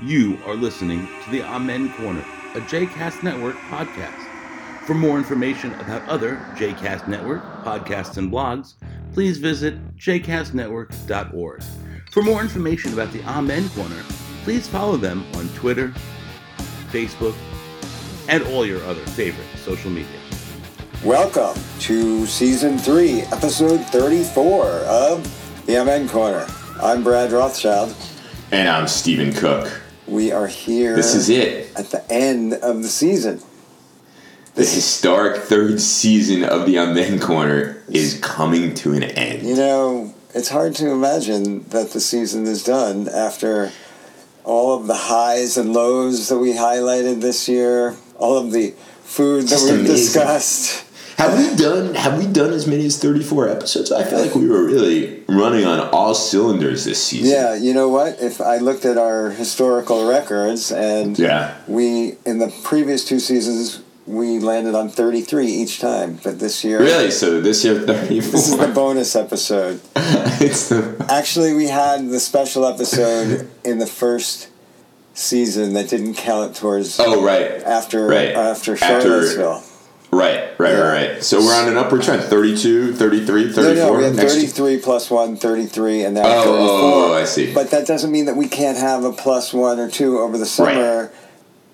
You are listening to the Amen Corner, a JCast Network podcast. For more information about other JCast Network podcasts and blogs, please visit jcastnetwork.org. For more information about the Amen Corner, please follow them on Twitter, Facebook, and all your other favorite social media. Welcome to season three, episode 34 of the Amen Corner. I'm Brad Rothschild. And I'm Steven Cook. We are here. This is it. At the end of the season. The historic third season of the Amen Corner is coming to an end. You know, it's hard to imagine that the season is done after all of the highs and lows that we highlighted this year, all of the food that Just we've amazing. discussed. Have we done have we done as many as 34 episodes? I feel like we were really running on all cylinders this season. Yeah, you know what? If I looked at our historical records and Yeah. we in the previous two seasons we landed on 33 each time, but this year Really? So this year 34. this is the bonus episode. it's the Actually, we had the special episode in the first season that didn't count towards Oh, right. after right. after After- Charlottesville. Right, right, Yeah. right, right. So we're on an upward trend. 32, 33, 34 No, no, we had next 33 plus 1, 33, and now Oh, 34. oh, oh, I see. But that doesn't mean that we can't have a plus 1 or 2 over the summer.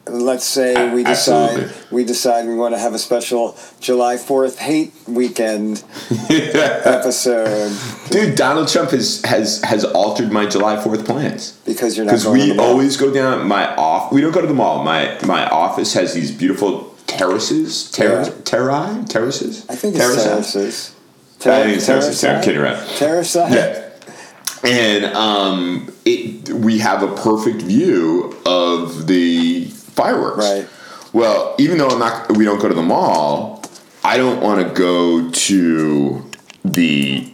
Let's say we decide absolutely. we decide we want to have a special July 4th hate weekend episode Dude, Donald Trump has has has altered my July 4th plans. because you're not to we always go down my off. We don't go to the mall. My my office has these beautiful terraces, terrace, Yeah. terrae, terraces. I think it's terraces. I think it's terraces. I'm kidding around. Terrace. Yeah. And um, it we have a perfect view of the fireworks. Right. Well, even though I'm not, we don't go to the mall. I don't want to go to the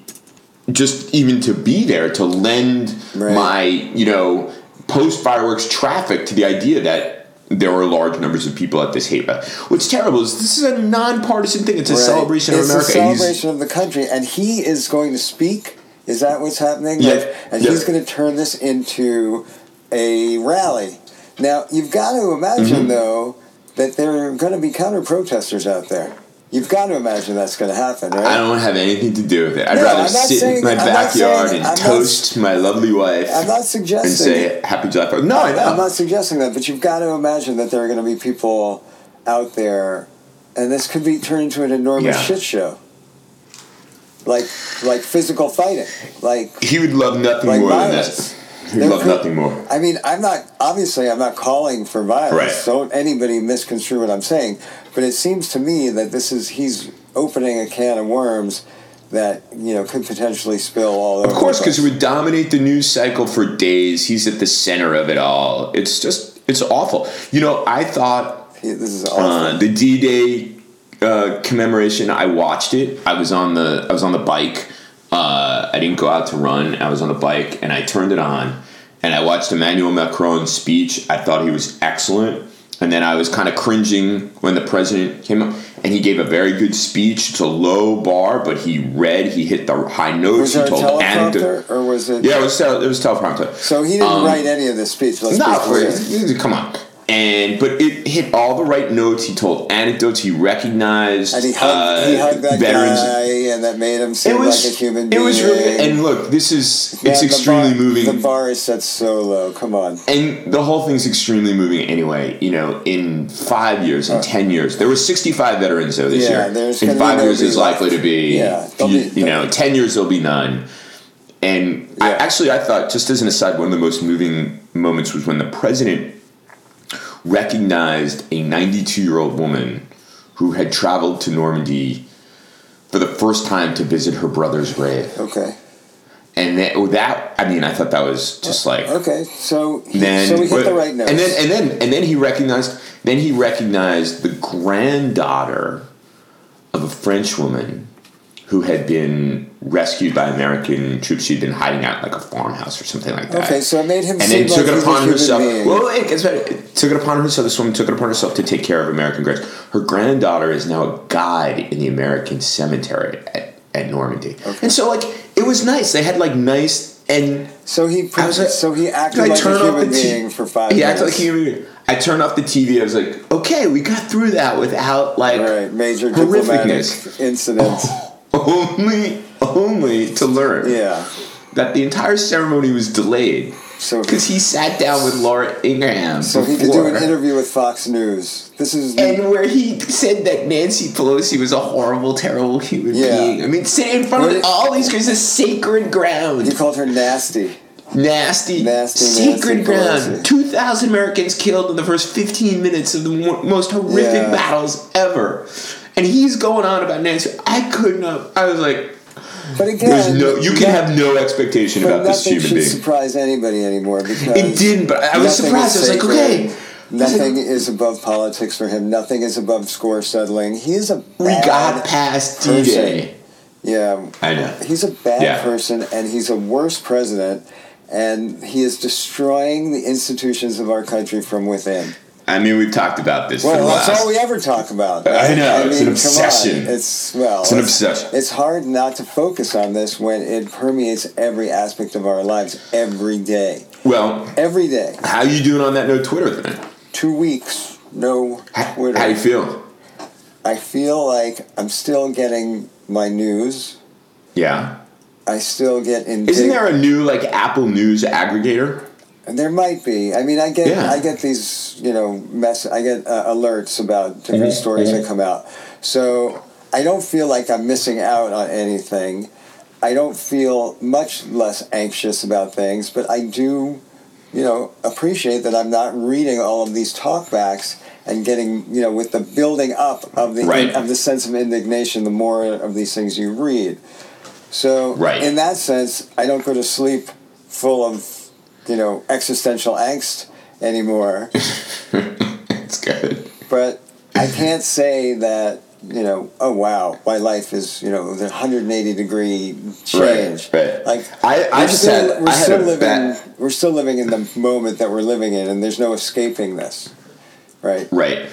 just even to be there to lend Right. my you know post fireworks traffic to the idea that there are large numbers of people at this hate rally. What's terrible is this is a nonpartisan thing. It's a Right. celebration of it's America. a He's- celebration of the country, and he is going to speak. Is that what's happening? Yeah. Like, and Yeah. he's going to turn this into a rally. Now, you've got to imagine, Mm-hmm. though, that there are going to be counter protesters out there. You've got to imagine that's going to happen, right? I don't have anything to do with it. I'd No, rather sit saying- in my I'm backyard saying- and I'm not- toast my lovely wife I'm not and suggesting. say Happy July 4th. No, I know. I'm not suggesting that, but you've got to imagine that there are going to be people out there, and this could be turned into an enormous Yeah. shit show. Like, like physical fighting, like he would love nothing like more than violence. this. He'd There love could- nothing more. I mean, I'm not obviously I'm not calling for violence. Right. Don't anybody misconstrue what I'm saying. But it seems to me that this is he's opening a can of worms that you know could potentially spill all over. Of course, because it would dominate the news cycle for days. He's at the center of it all. It's just, it's awful. You know, I thought He- this is awful. uh, the D-Day uh, commemoration. I watched it. I was on the, I was on the bike. Uh, I didn't go out to run. I was on the bike, and I turned it on, and I watched Emmanuel Macron's speech. I thought he was excellent. And then I was kind of cringing when the president came up, and he gave a very good speech. It's a low bar, but he read. He hit the high notes. was he told anecdote. teleprompter or was it? Yeah, it was it was teleprompter. So he didn't Um, write any of this speech. Let's No, come on. And but it hit all the right notes. He told anecdotes. He recognized And he hugged, uh, he hugged that veterans. guy, and that made him seem was like a human being. it was really and look, this is Man, it's extremely bar- moving. The bar is set so low. Come on. and the whole thing's extremely moving anyway. You know, in five years, in ten years, there were sixty-five veterans though this Yeah, year. there's In five years, is likely to be. Yeah, be- you know, ten years there'll be none. And I, actually, I thought, just as an aside, one of the most moving moments was when the president recognized a 92-year-old woman who had traveled to Normandy for the first time to visit her brother's grave. Okay. And that, oh, that I mean, I thought that was just like Okay. So he, then so we hit the right notes. and then and then and then he recognized then he recognized the granddaughter of a French woman who had been rescued by American troops. She'd been hiding out in like a farmhouse or something like that. Okay, so it made him and then took like it upon herself. being. Well, it gets better. It took it upon herself. This woman took it upon herself to take care of American graves. Her granddaughter is now a guide in the American cemetery at, at Normandy. Okay. And so, like, it was nice. They had like nice and So he like, so he acted I like a turned off human t- being for five He minutes. acted like a human being. I turned off the TV. I was like, okay, we got through that without like right, major diplomatic horrificness. incidents. Only, only to learn Yeah. that the entire ceremony was delayed So because he sat down with Laura Ingraham. so he could do before. an interview with Fox News. This is And where he said that Nancy Pelosi was a horrible, terrible human Yeah. being. I mean, sitting in front What of did- all these guys, this sacred ground. he called her nasty. nasty, Nasty, sacred nasty ground. 2,000 Americans killed in the first 15 minutes of the mo- most horrific Yeah. battles ever. And he's going on about Nancy. I couldn't have. I was like, But again, there's no, you can have no expectation about this nothing human should being. surprise anybody anymore because It didn't, but I was nothing surprised. I was like, sacred. okay. Nothing is above politics for him. Nothing is above score settling. He is a We bad got past person. D-Day. Yeah, I know. he's a bad Yeah. person, and he's a worse president, and he is destroying the institutions of our country from within. I mean, we've talked about this for Well, that's last. all we ever talk about. I know, it's an come on. obsession. It's well, It's an obsession. It's hard not to focus on this when it permeates every aspect of our lives every day. well, Every day, how you doing on that no Twitter thing? two weeks, no How, Twitter. how you feel? I feel like I'm still getting my news. Yeah. I still get in. Isn't there a new like Apple News aggregator? There might be. I mean, I get Yeah. I get these you know mess. I get uh, alerts about different Mhm, stories mhm. that come out. So I don't feel like I'm missing out on anything. I don't feel much less anxious about things, but I do, you know, appreciate that I'm not reading all of these talkbacks and getting you know with the building up of the Right. of the sense of indignation. The more of these things you read, so Right. in that sense, I don't go to sleep full of you know existential angst anymore. it's good. but I can't say that you know, oh wow, my life is you know the 180 degree change. Right, right. Like I- I just still, had- we're I still living we're still living in the moment that we're living in, and there's no escaping this. Right. Right.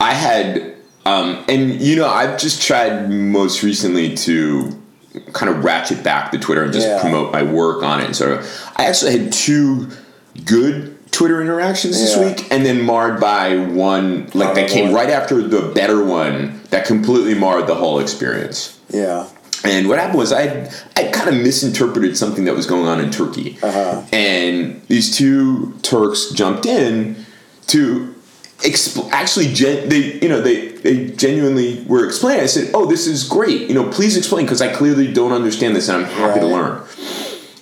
I had, um, and you know, I've just tried most recently to kind of ratchet back the Twitter and just Yeah. promote my work on it. And so I actually had two good Twitter interactions this week, and then marred by one like that came right after the better one that completely marred the whole experience. Yeah. And what happened was I I kind of misinterpreted something that was going on in Turkey, Uh-huh. and these two Turks jumped in to expl- actually gen- they you know they they genuinely were explaining. I said, "Oh, this is great. You know, please explain because I clearly don't understand this, and I'm happy to learn."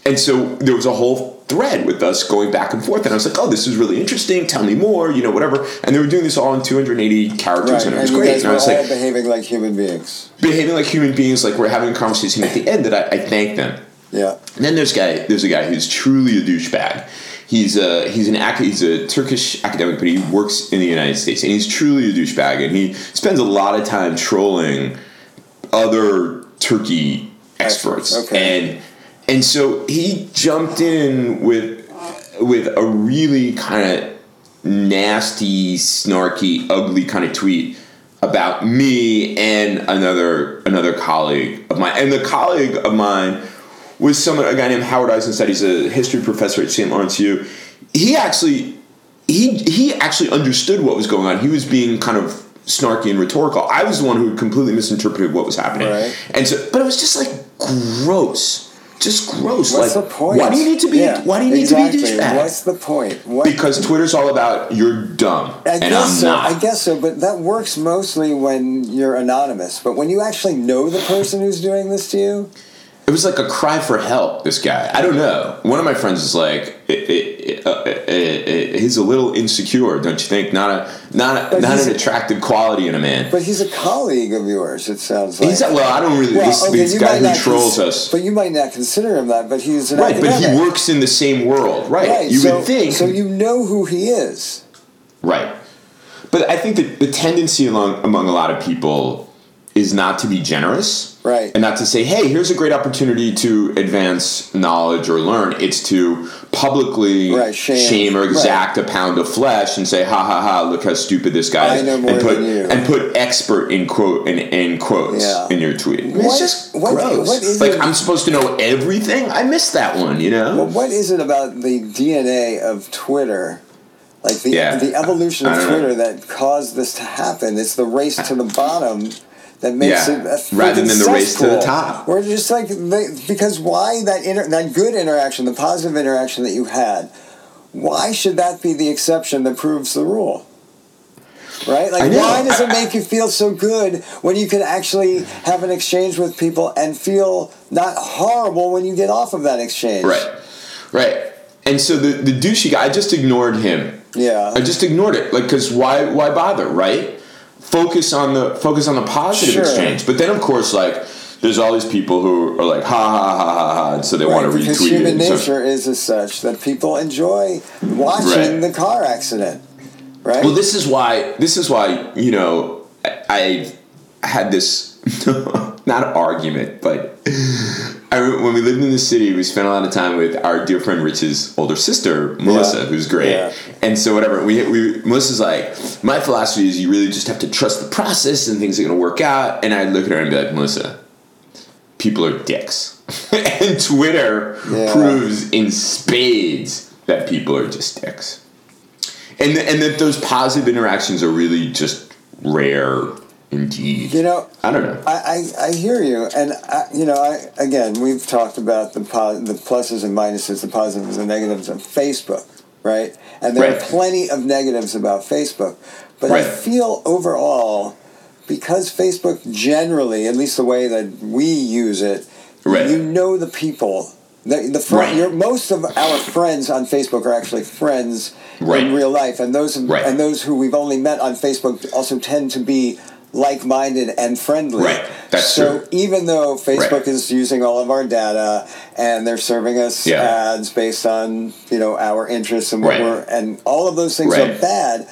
And so there was a whole thread with us going back and forth, and I was like, "Oh, this is really interesting. Tell me more. You know, whatever." And they were doing this all in 280 characters, Right. and it And was you great. And I was like, behaving like human beings. behaving like human beings, like we're having a conversation at the end that I, I thank them. Yeah. And then there's guy there's a guy who's truly a douchebag. He's a he's an ac- he's a Turkish academic, but he works in the United States, and he's truly a douchebag, and he spends a lot of time trolling other Turkey experts, Experts, okay. and and so he jumped in with with a really kind of nasty, snarky, ugly kind of tweet about me and another another colleague of mine. And the colleague of mine was someone a guy named Howard Eissenstat. He's a history professor at St. Lawrence U. He actually he he actually understood what was going on. He was being kind of snarky and rhetorical. I was the one who completely misinterpreted what was happening. Right. And so but it was just like gross. Just gross. What's like the point? why do you need to be Yeah, why do you need exactly. to be a douchebag? What's the point? What, because Twitter's all about you're dumb I and guess I'm so. not. I guess so, but that works mostly when you're anonymous. But when you actually know the person who's doing this to you, It was like a cry for help. This guy, I don't know. One of my friends is like, it, it, uh, it, he's a little insecure, don't you think? Not a not a, not an attractive quality in a man. but he's a colleague of yours. It sounds like. He's a, well, I don't really. Well, this, okay, this guy who trolls cons- us, But you might not consider him that. But he's an right? But he works in the same world, right? Right. You so, would think, So you know who he is. right? But I think that the tendency along among a lot of people is not to be generous. Right. And not to say, hey, here's a great opportunity to advance knowledge or learn. It's to publicly Right, shame. or Right. exact a pound of flesh and say, ha ha ha, look how stupid this guy I is. know more and put than you. and put expert in quote in, in quotes Yeah. in your tweet. What- it's just what- gross. what is like it- I'm supposed to know everything. I missed that one, you know? Well, what is it about the DNA of Twitter, like the Yeah. the evolution of don't know. Twitter, that caused this to happen? It's the race to the bottom that makes Yeah. it Rather than the race to the top. We're just like because why that inter, that good interaction, the positive interaction that you had, why should that be the exception that proves the rule? Right? Like, why does it make you feel so good when you can actually have an exchange with people and feel not horrible when you get off of that exchange? Right, right. And so the the douchey guy, I just ignored him. Yeah. I just ignored it. Like, cause why why bother, right? Focus on the focus on the positive Sure. exchange. But then of course, like, there's all these people who are like, ha ha ha ha ha, and so they want to Right, because retweet human it. and so- nature is as such that people enjoy watching Right. the car accident, right? Well, this is why. This is why you know I, I had this not argument, but I, when we lived in the city, we spent a lot of time with our dear friend Rich's older sister Melissa, Yeah. who's great. Yeah. And so whatever we, we Melissa's like, my philosophy is you really just have to trust the process and things are going to work out. And I'd look at her and be like, Melissa, people are dicks, and Twitter Yeah. proves in spades that people are just dicks and and that those positive interactions are really just rare indeed. you know, I don't know. I, I, I hear you, and I, you know, I again, we've talked about the po- the pluses and minuses, the positives and negatives of Facebook, right? And there Right. are plenty of negatives about Facebook, but I feel overall because Facebook generally, at least the way that we use it, Right. you know the people. The, the Right. your, most of our friends on Facebook are actually friends Right. in real life, and those Right. and those who we've only met on Facebook also tend to be like-minded and friendly. Right. That's so true. even though Facebook Right. is using all of our data and they're serving us Yeah. ads based on you know our interests and what Right. we're and all of those things Right. are bad,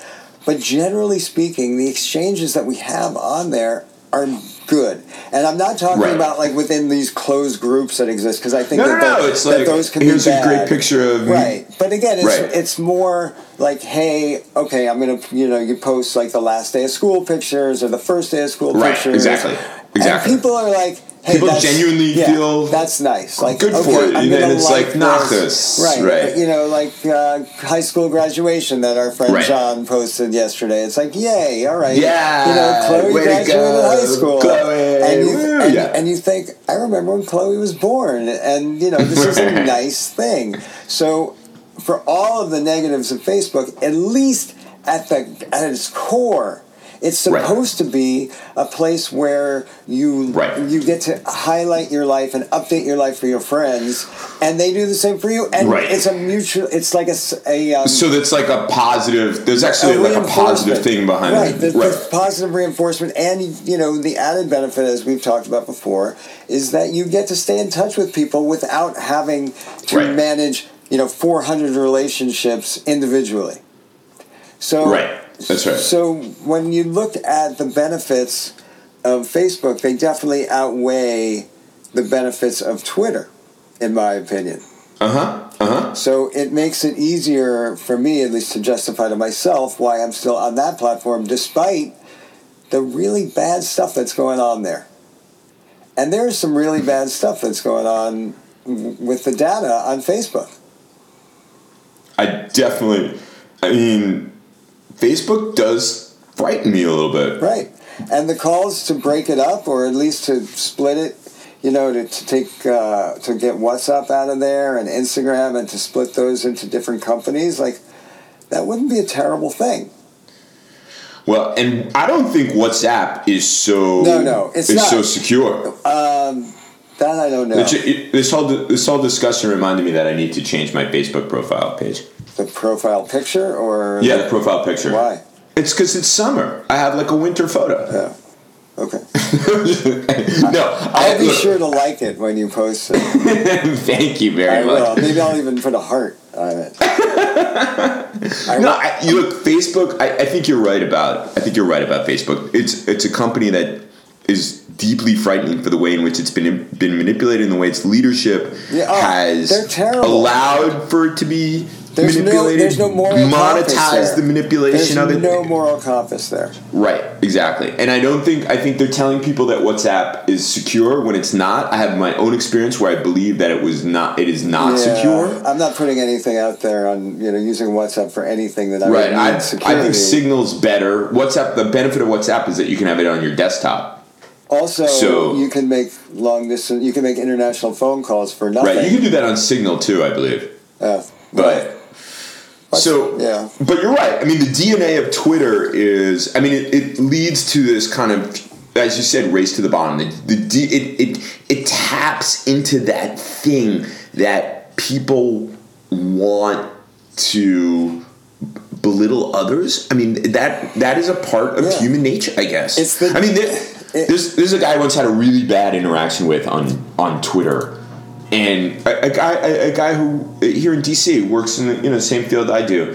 but generally speaking, the exchanges that we have on there are good. And I'm not talking Right. about like within these closed groups that exist because I think No, that, no, no, tho- it's that like, those can here's be a great picture of- right. But again, it's Right. it's more like, hey, okay, I'm gonna you know you post like the last day of school pictures or the first day of school Right, pictures. exactly, exactly. And people are like. Hey, People genuinely yeah, feel that's nice. Like good for okay, it, I'm and then it's like, this. nachos, right? right. You know, like uh, high school graduation that our friend Right. John posted yesterday. It's like, yay, all right. Yeah, you know, Chloe way to graduated go, high school, Chloe, and you and, yeah. and you think, I remember when Chloe was born, and you know, this is a nice thing. So, for all of the negatives of Facebook, at least at the at its core. It's Right. supposed to be a place where you Right. you get to highlight your life and update your life for your friends, and they do the same for you. And Right. it's a mutual. It's like a um, So that's like a positive. There's actually like a positive thing behind right, it. the, the positive reinforcement, and you know the added benefit, as we've talked about before, is that you get to stay in touch with people without having to Right. manage you know 400 relationships individually. So Right. That's right. So when you look at the benefits of Facebook, they definitely outweigh the benefits of Twitter, in my opinion. Uh huh. Uh huh. So it makes it easier for me, at least, to justify to myself why I'm still on that platform, despite the really bad stuff that's going on there. And there's some really bad stuff that's going on with the data on Facebook. I definitely. I mean, Facebook does frighten me a little bit. Right. And the calls to break it up, or at least to split it, you know, to, to take, uh, to get WhatsApp out of there and Instagram and to split those into different companies, like, that wouldn't be a terrible thing. Well, and I don't think WhatsApp is so. No, no, it's not. so secure. Um, that I don't know. This whole this whole discussion reminded me that I need to change my Facebook profile page. The profile picture, or Yeah, the profile picture. Why? It's because it's summer. I have like a winter photo. Yeah. Okay. no, I I'll be look, sure to like it when you post it. Thank you very I much. will. Maybe I'll even put a heart on it. I No, I, you look Facebook. I, I think you're right about. I think you're right about Facebook. It's it's a company that is deeply frightening for the way in which it's been been manipulated and the way its leadership Yeah, oh, has allowed for it to be There's no, there's no moral compass monetize there. the manipulation there's of it. no moral compass there. Right, exactly. And I don't think I think they're telling people that WhatsApp is secure when it's not. I have my own experience where I believe that it was not it is not Yeah, secure. I'm not putting anything out there on you know using WhatsApp for anything that I Right. I, I think Signal's better. WhatsApp the benefit of WhatsApp is that you can have it on your desktop. also, so- you can make long distance. You can make international phone calls for nothing. Right. You can do that on Signal too, I believe. Uh, But so yeah. But you're right. I mean, the DNA of Twitter is. I mean, it, it leads to this kind of, as you said, race to the bottom. The, the D, it, it it taps into that thing that people want to belittle others. I mean, that that is a part of Yeah. human nature, I guess. It's the- I mean, there, it- there's there's a guy I once had a really bad interaction with on on Twitter, and a, a guy a, a guy who uh, here in DC works in the you know same field I do,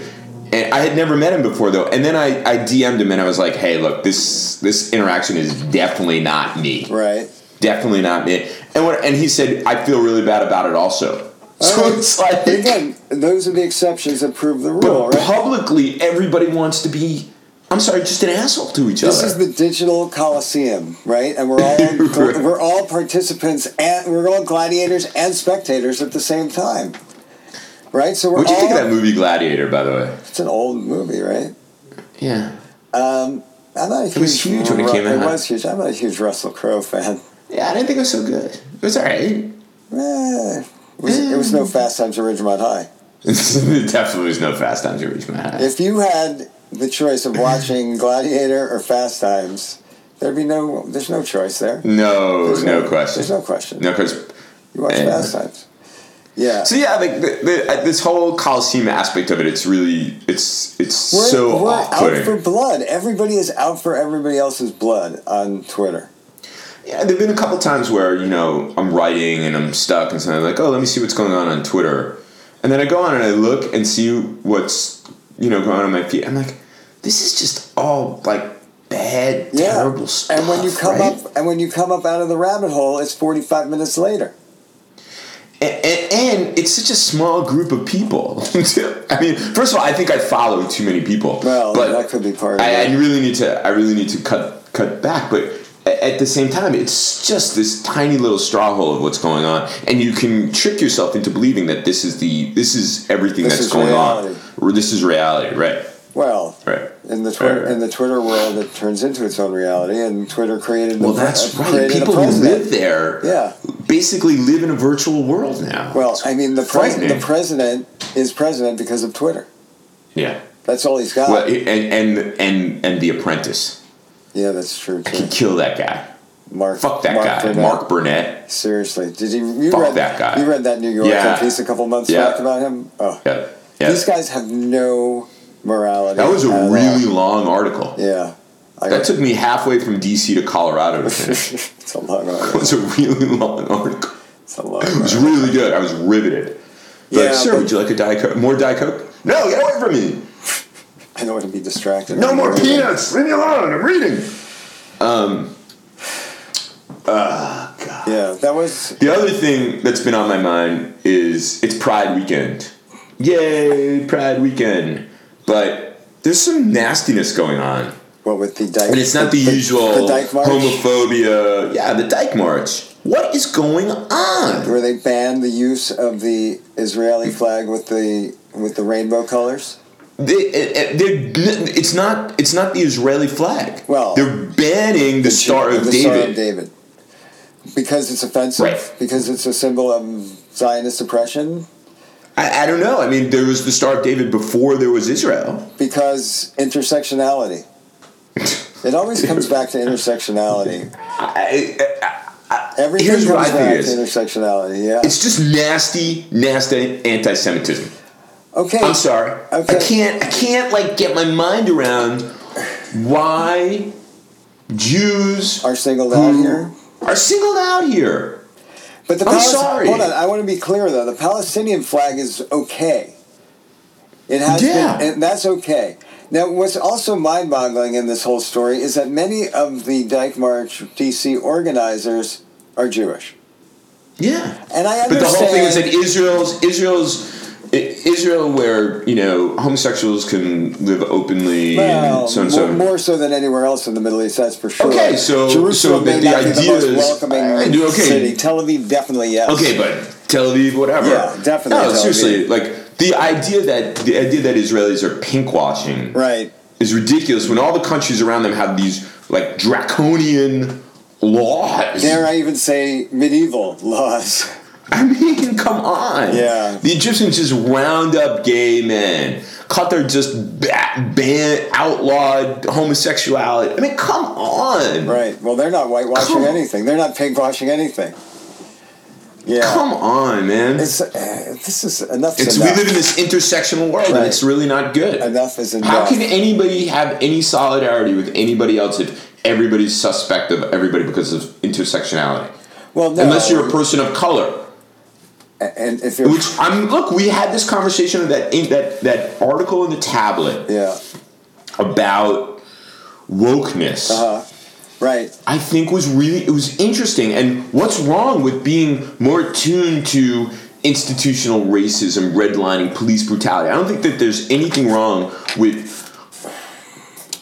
and I had never met him before though. And then I, I DM'd him and I was like, hey, look, this this interaction is definitely not me, Right. definitely not me. And what and he said, I feel really bad about it also. So Alright. it's like again, those are the exceptions that prove the rule, but right? publicly everybody wants to be. I'm sorry, just an asshole to each This other. This is the digital coliseum, right? And we're all Right. we're all participants and we're all gladiators and spectators at the same time, right? So we're what do you think of that movie Gladiator, by the way? It's an old movie, right? Yeah. Um, I'm not a huge. was huge when it Ru- came It was huge. I'm not a huge Russell Crowe fan. Yeah, I didn't think it was so good. It was alright. Eh, it, was, it was no Fast Times at Ridgemont High. It definitely was no Fast Times at Ridgemont High. If you had the choice of watching Gladiator or Fast Times, there'd be no. There's no choice there. No, There's no, question. There's no question. No question. You watch Yeah. Fast Times. Yeah. So yeah, like the, the, uh, this whole Coliseum aspect of it, it's really, it's it's We're, so we're out for blood. Everybody is out for everybody else's blood on Twitter. Yeah, there've been a couple times where you know I'm writing and I'm stuck and something like, oh, let me see what's going on on Twitter, and then I go on and I look and see what's you know going on in my feed. I'm like, this is just all like bad, Yeah. terrible stuff. And when you come right? up and when you come up out of the rabbit hole, it's 45 minutes later. and, and, and it's such a small group of people. I mean, first of all, I think I follow too many people. Well, but that could be part of I, I really need to. I really need to cut cut back. But at the same time, it's just this tiny little straw hole of what's going on, and you can trick yourself into believing that this is the this is everything This that's is going reality. on. Or this is reality, right? Well, Right. in the Twitter Right, right. in the Twitter world, it turns into its own reality, and Twitter created. Well, a, pre- that's right. People who live there, Yeah. basically live in a virtual world now. Well, I mean, the pres- the president is president because of Twitter. yeah. That's all he's got. Well, and and and and the Apprentice. yeah, that's true I too. could kill that guy. Mark, Fuck that Mark guy, Burnett. Mark Burnett. Seriously, did you you Fuck read that guy. You read that New York Yeah. piece a couple months Yeah. back about him? Oh, Yeah, yeah. these guys have no morality. that was a all. really long article. yeah. I That took me halfway from DC to Colorado to finish. it's a long article. It was a really long article. It's a long It was article. really good. I was riveted. Yeah, like, sir, would you like a Diet Coke? More Diet Coke? No, get away from me. I don't want to be distracted. No more reading. peanuts. Leave me alone. I'm reading. Um. Ah, God. Yeah, that was The other thing that's been on my mind is it's Pride weekend. Yay, Pride weekend. But there's some nastiness going on. what with the Dyke. And it's not the, usual the Dyke March, homophobia. Yeah, the Dyke March. What is going on? where they banned the use of the Israeli flag with the with the rainbow colors. They, it- they're, it's not. It's not the Israeli flag. Well, they're banning the, Star of the David. Star of David. Because it's offensive. Right. Because it's a symbol of Zionist oppression. I, I don't know. I mean, there was the Star of David before there was Israel. Because intersectionality. It always comes back to intersectionality. I, I, Everything Here's comes what I back it to is. intersectionality. Yeah. it's just nasty, nasty anti-Semitism. okay. I'm sorry. Okay. I can't. I can't like get my mind around why Jews Are singled out here. are singled out here. But the I'm Palis- sorry. Hold on, I want to be clear though. The Palestinian flag is okay. It has Yeah. been, and that's okay. Now, what's also mind boggling in this whole story is that many of the Dyke March DC organizers are Jewish. Yeah. And I But the whole thing is that Israel's Israel's I- Israel, where you know homosexuals can live openly Well, and so and more, so. more so than anywhere else in the Middle East, that's for sure. Okay, so- Jerusalem so the- may the not be the idea most is- welcoming do- okay. city. Tel Aviv, definitely yes. Okay, but Tel Aviv, whatever. Yeah, definitely No, seriously, like the idea that the idea that Israelis are pinkwashing right. is ridiculous when all the countries around them have these like draconian laws. Dare I even say medieval laws? I mean, come on. Yeah. The Egyptians just round up gay men. Qatar just ba- ban outlawed homosexuality. I mean, come on. Right. Well, they're not whitewashing Come- anything. They're not pig washing anything. Yeah. Come on, man. It's uh, this is enough. It's is we live in this intersectional world, and it's really not good. enough is enough. How can anybody have any solidarity with anybody else if everybody's suspect of everybody because of intersectionality? well, no. Unless you're a person of color. And if Which I'm look, we had this conversation of that in that that article in the tablet yeah, about wokeness. uh, right. I think was really it was interesting. And what's wrong with being more attuned to institutional racism, redlining, police brutality? I don't think that there's anything wrong with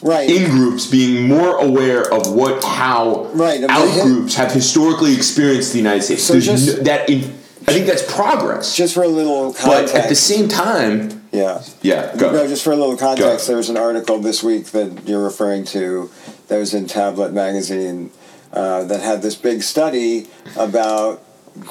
Right. in groups being more aware of what how Right, out groups have historically experienced the United States. So There's just- no- that in, I think that's progress. just for a little context. but at the same time, yeah. yeah, go. No, just for a little context, Go. there was an article this week that you're referring to that was in Tablet magazine uh, that had this big study about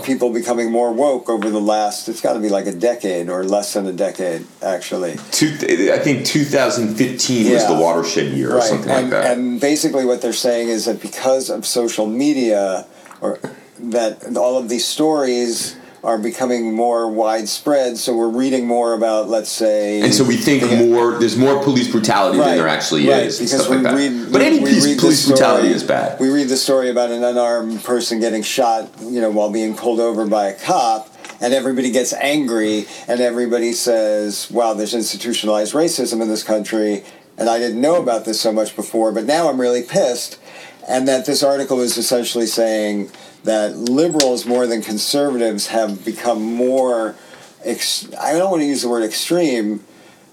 people becoming more woke over the last, it's got to be like a decade or less than a decade, actually. Two, I think 2015 was the watershed year or something and, like that. and basically, what they're saying is that because of social media, or that all of these stories are becoming more widespread, so we're reading more about, let's say, And so we think the- more. There's more police brutality Right, than there actually right, is, and because stuff like we that. read- but we- any we police, read police brutality is bad. We read the story about an unarmed person getting shot, you know, while being pulled over by a cop, and everybody gets angry, and everybody says, "Wow, there's institutionalized racism in this country," and I didn't know about this so much before, but now I'm really pissed. And that this article is essentially saying that liberals more than conservatives have become more. Ex- I don't want to use the word extreme,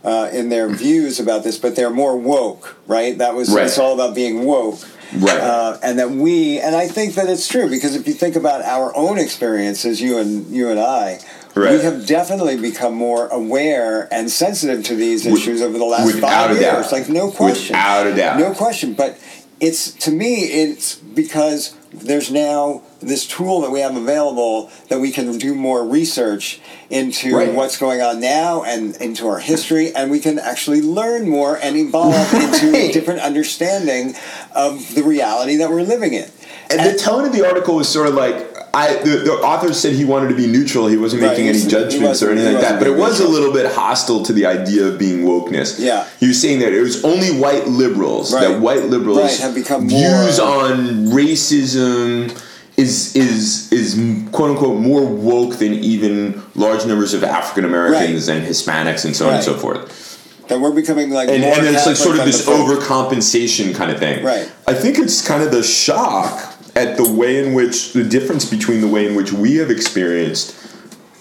uh, in their views about this, but they're more woke, right? That was Right. it's all about being woke, Right. Uh, and that we, and I think that it's true because if you think about our own experiences, you and you and I, Right. we have definitely become more aware and sensitive to these With- issues over the last five years. doubt. Like no question, Without a doubt. no question. But it's to me, it's because there's now this tool that we have available that we can do more research into Right. what's going on now and into our history, and we can actually learn more and evolve into a different understanding of the reality that we're living in. And the tone of the article was sort of like I the, the author said he wanted to be neutral. He wasn't Right, making any judgments or anything like that. But it was a little bit hostile to the idea of being wokeness. Yeah. He was saying that it was only white liberals Right. that white liberals Right, have become views more- on racism is is is quote unquote more woke than even large numbers of African Americans and Hispanics and so on and so forth. That we're becoming like and, and it's like sort of this overcompensation kind of thing. Right. I think it's kind of the shock at the way in which the difference between the way in which we have experienced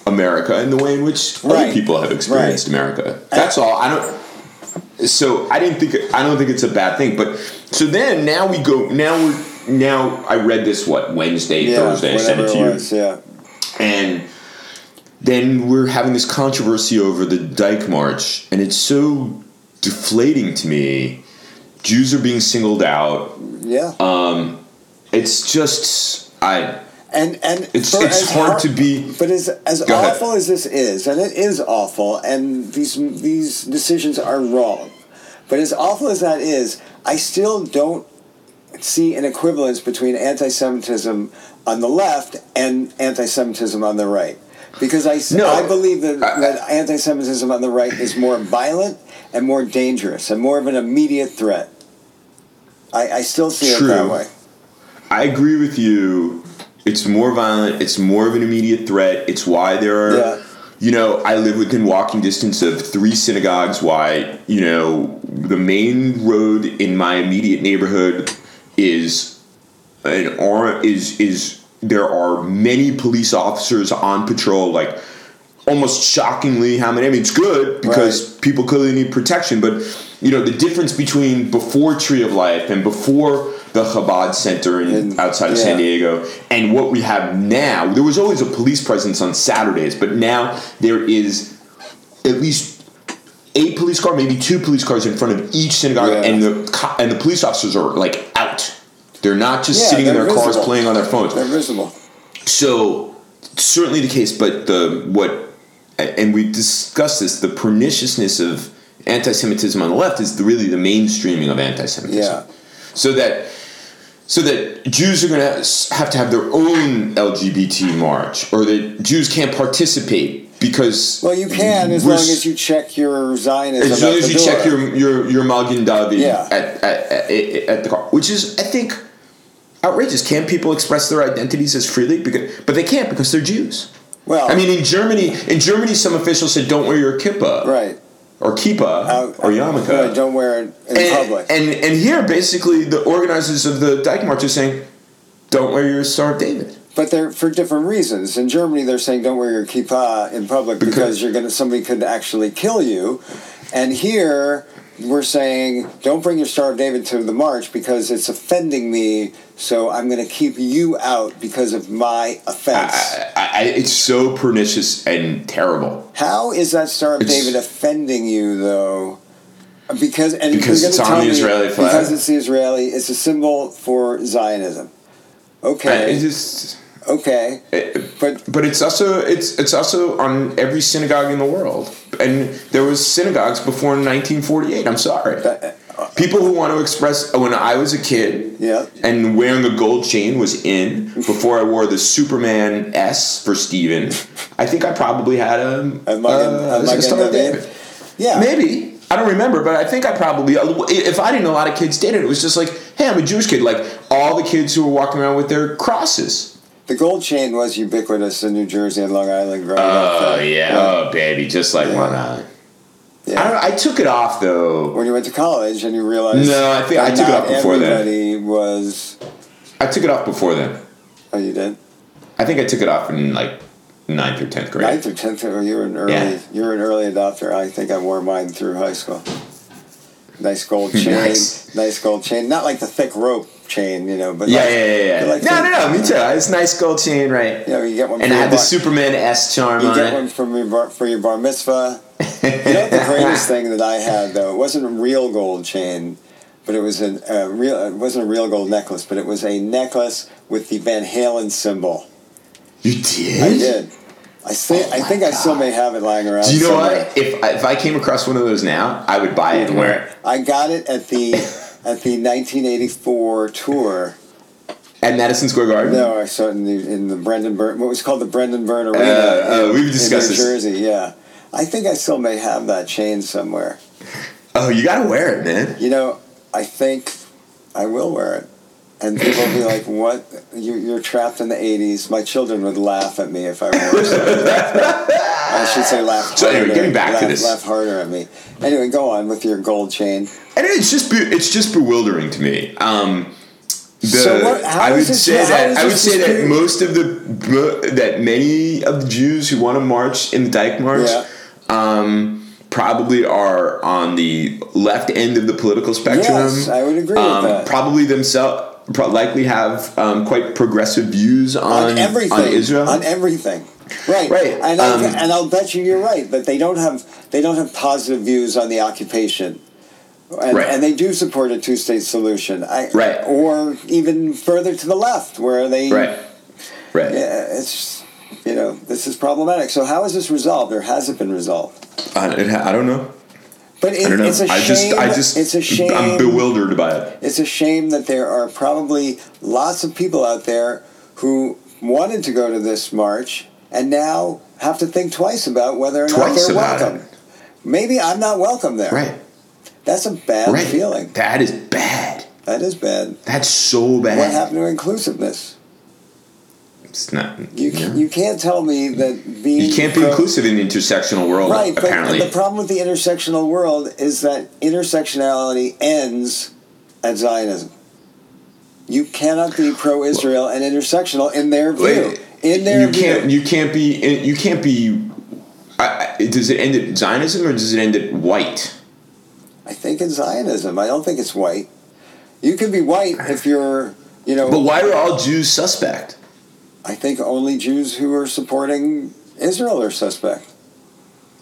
America and the way in which other people have experienced Right. America. That's all. I don't. So I didn't think I don't think it's a bad thing. But so then now we go now we're now I read this what Wednesday yeah, Thursday I sent it to you was, yeah. and then we're having this controversy over the Dyke March, and it's so deflating to me. Jews are being singled out. Yeah. Uh, It's just I. and and It's it's hard to be. But as as Go ahead. awful as this is, and it is awful, and these these decisions are wrong. But as awful as that is, I still don't see an equivalence between anti-Semitism on the left and anti-Semitism on the right. Because I, No. I believe that, I- that anti-Semitism on the right is more violent and more dangerous and more of an immediate threat. I, I still see it that True. way. I agree with you. It's more violent. It's more of an immediate threat. It's why there are Yeah. you know, I live within walking distance of three synagogues. Why, you know, the main road in my immediate neighborhood is an or is is there are many police officers on patrol. Like almost shockingly, how many? I mean, it's good because Right. people clearly need protection, but you know, the difference between before Tree of Life and before the Chabad Center in, And- outside of San. Diego and what we have now. There was always a police presence on Saturdays, but now there is at least eight police cars, maybe two police cars in front of each synagogue, Yeah. and the co- and the police officers are like out. They're not just Yeah, sitting in their cars playing on their phones. They're visible. So certainly the case, but the what, and we discussed this. The perniciousness of anti-Semitism on the left is the, really the mainstreaming of anti-Semitism. Yeah. So that so that Jews are going to have to have their own LGBT march, or that Jews can't participate because Well, you can as long as you check your Zionism. as long as you check your your your Magen David Yeah. at, at, at, at the car, which is I think outrageous. Can people express their identities as freely? Because but they can't because they're Jews. Well, I mean, in Germany, in Germany, some officials said, "Don't wear your kippah right. Or kippah uh, Out- or yarmulke." Uh, right, don't wear it in and, public. and and here, basically, the organizers of the Dyke March are saying, "Don't wear your Star of David." But they're for different reasons. In Germany, they're saying don't wear your kippah in public because, Because- you're gonna somebody could actually kill you. And here we're saying don't bring your Star of David to the march because it's offending me. So I'm going to keep you out because of my offense. I, I, it's so pernicious and terrible. How is that Star of It's- David offending you though? Because and Because it's on the Israeli flag. Because it's the Israeli. It's a symbol for Zionism. Okay. It just, okay. it- But but it's also it's it's also on every synagogue in the world, and there was synagogues before 1948. I'm sorry. that, People who want to express when I was a kid, Yeah. and wearing a gold chain was in before I wore the Superman S for Steven. I think I probably had a, Magen- uh, a Magen Star of David? David. yeah. Maybe I don't remember, but I think I probably. If I didn't know a lot of kids did it, it was just like, hey, I'm a Jewish kid. Like all the kids who were walking around with their crosses. The gold chain was ubiquitous in New Jersey and Long Island growing Oh up. yeah, oh baby, just like Yeah. Long Island. Yeah. I, don't, I took it off though. When you went to college and you realized No, I think I took it off before then. everybody was. I took it off before then. Oh, you did I think I took it off in like ninth or tenth grade. ninth or tenth. Oh, or you were an early. Yeah. You were an early adopter. I think I wore mine through high school. Nice gold chain. Nice. nice gold chain. Not like the thick rope chain, you know, but Yeah, like, yeah, yeah, yeah. like no, the- no, no. Me too. It's a nice gold chain, right? You know, you get one. And I had the Superman S charm You on get it. one from your bar, for your bar mitzvah. You know the greatest thing that I had though it wasn't a real gold chain, but it was a, a real. It wasn't a real gold necklace, but it was a necklace with the Van Halen symbol. You did? I did. I think oh I Oh my think I still may have it lying around. Do you know somewhere. what? If I- if I came across one of those now, I would buy it and wear it. I got it at the at the 1984 tour. At Madison Square Garden. No, I saw it in the in the Brendan Byrne. What was called the Brendan Byrne Arena uh, in, we've in discussed New this. Jersey. Yeah, I think I still may have that chain somewhere. Oh, you gotta wear it, man. You know, I think I will wear it. And people will be like, "What? You, you're trapped in the '80s." My children would laugh at me if I were. something like that. I should say laugh So anyway, getting back to laugh, this. laugh harder at me. Anyway, go on with your gold chain. And it's just be- it's just bewildering to me. Um, the, So what- how I would this- say that I would say that most of the that many of the Jews who want to march in the Dyke March Yeah. um, probably are on the left end of the political spectrum. Yes, I would agree with um, that. Probably themselves pro- likely have um, quite progressive views on on everything. on Israel. On everything. Right. Right, And, I, um, and I'll bet you you're right that they don't have they don't have positive views on the occupation. And, Right. and they do support a two-state solution. I, Right. Or even further to the left, where they right, right. Yeah, it's you know this is problematic. So how is this resolved, or has it been resolved? I, it I don't know. But it, I don't know. it's a I shame. just I just it's a shame. I'm bewildered by it. It's a shame that there are probably lots of people out there who wanted to go to this march and now have to think twice about whether or not they're about welcome. Maybe I'm not welcome there. Right. That's a bad right. feeling. That is bad. That is bad. That's so bad. What happened to inclusiveness? It's not. You, know. you can't tell me that being You can't be pro- inclusive in the intersectional world. Right, but the problem with the intersectional world is that intersectionality ends at Zionism. You cannot be pro-Israel and intersectional in their view. In their you view, can't. You can't be. You can't be. I, I, does it end at Zionism or does it end at white? I think it's Zionism. I don't think it's white. You can be white if you're, you know. But why are all Jews suspect? I think only Jews who are supporting Israel are suspect.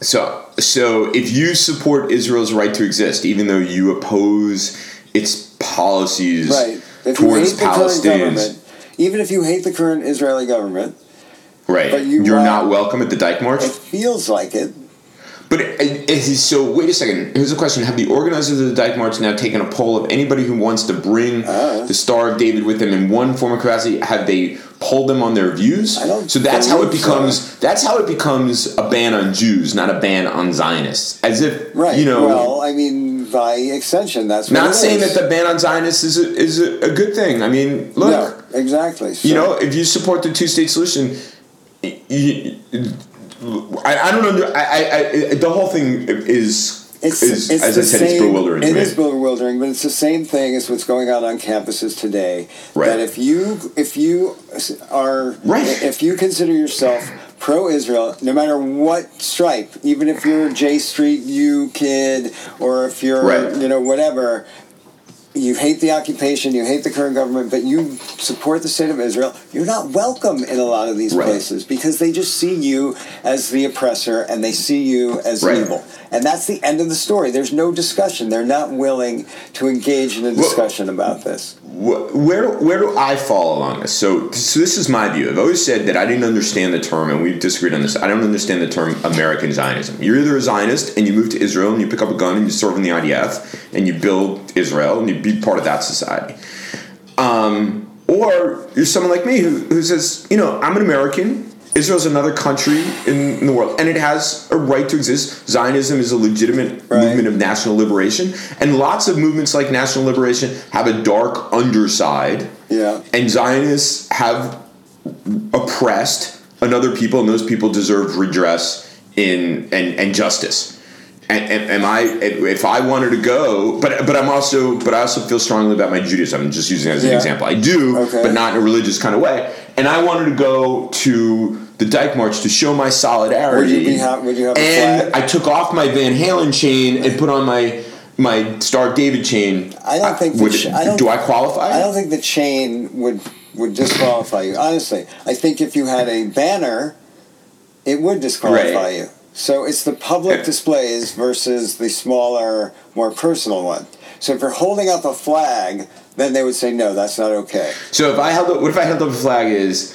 So, so if you support Israel's right to exist, even though you oppose its policies Right. If you towards hate the Palestinians, even if you hate the current Israeli government, right? but you you are not welcome at the Dyke March. it feels like it. But it, it, it is- so wait a second. Here's a question: Have the organizers of the Dyke March now taken a poll of anybody who wants to bring Uh. the Star of David with them in one form or capacity? Have they polled them on their views? I don't so that's how it becomes. That's how it becomes a ban on Jews, not a ban on Zionists. As if Right. you know. well, I mean, by extension, that's what not saying is. that the ban on Zionists is a, is a, a good thing. I mean, look, no, exactly. So, you know, if you support the two state solution, you, I, I don't know. I, I, I, the whole thing is. It's, is, it's as I said, same, it's bewildering. It is bewildering, but it's the same thing as what's going on on campuses today. Right. That if you if you are Right. if you consider yourself pro-Israel, no matter what stripe, even if you're a J Street U kid or if you're Right. you know whatever, you hate the occupation, you hate the current government, but you support the state of Israel, you're not welcome in a lot of these Right. places because they just see you as the oppressor and they see you as Right. evil. And that's the end of the story. There's no discussion. They're not willing to engage in a Well- discussion about this. Wh- where where do I fall along this? So, so this is my view. I've always said that I didn't understand the term, and we've disagreed on this. I don't understand the term American Zionism. You're either a Zionist and you move to Israel and you pick up a gun and you serve in the IDF and you build Israel and you be part of that society, um, or you're someone like me who, who says, you know, I'm an American. Israel's another country in, in the world, and it has a right to exist. Zionism is a legitimate Right. movement of national liberation, and lots of movements like national liberation have a dark underside. Yeah. And Zionists have oppressed another people, and those people deserve redress in and, and justice. And, and am I if I wanted to go, but but I'm also but I also feel strongly about my Judaism. I'm just using it as an Yeah. example. I do, Okay. but not in a religious kind of way. And I wanted to go to the Dyke March to show my solidarity. Would you be ha- would you have a and? I took off my Van Halen chain and put on my my Star David chain. I don't think the Would, ch- I don't- do I qualify? I don't think the chain would would disqualify you. Honestly, I think if you had a banner, it would disqualify Right. you. So it's the public displays versus the smaller, more personal one. So if you're holding up a flag, then they would say no, that's not okay. So if I held up, what if I held up a flag is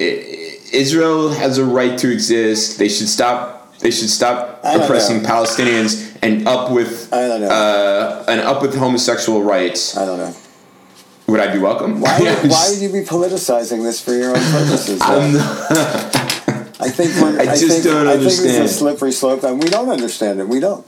I- Israel has a right to exist. They should stop. They should stop oppressing know. Palestinians and up with I don't know. uh, and up with homosexual rights. I don't know. Would I be welcome? Why would, why would you be politicizing this for your own purposes? I think we're, I just think, don't I think it's a slippery slope, and we don't understand it. We don't.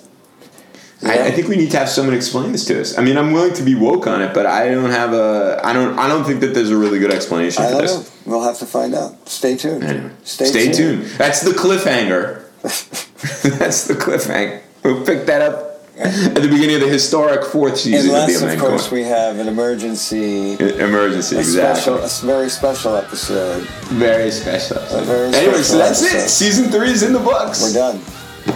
I, I think we need to have someone explain this to us. I mean, I'm willing to be woke on it, but I don't have a. I don't. I don't think that there's a really good explanation I for don't this. know. We'll have to find out. Stay tuned. Anyway, Stay, stay, tuned. That's the cliffhanger. That's the cliffhanger. We'll pick that up at the beginning of the historic fourth season Unless, of the of course, we have an emergency, Emergency, a exactly. special, a very special episode. Very special. A very anyway, so that's it. Season three is in the books. We're done.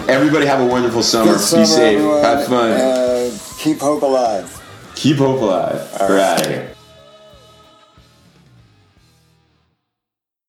Everybody have a wonderful summer. Summer, Be safe. everyone. Have fun. Uh, keep hope alive. Keep hope alive. All right. We're right. out of here.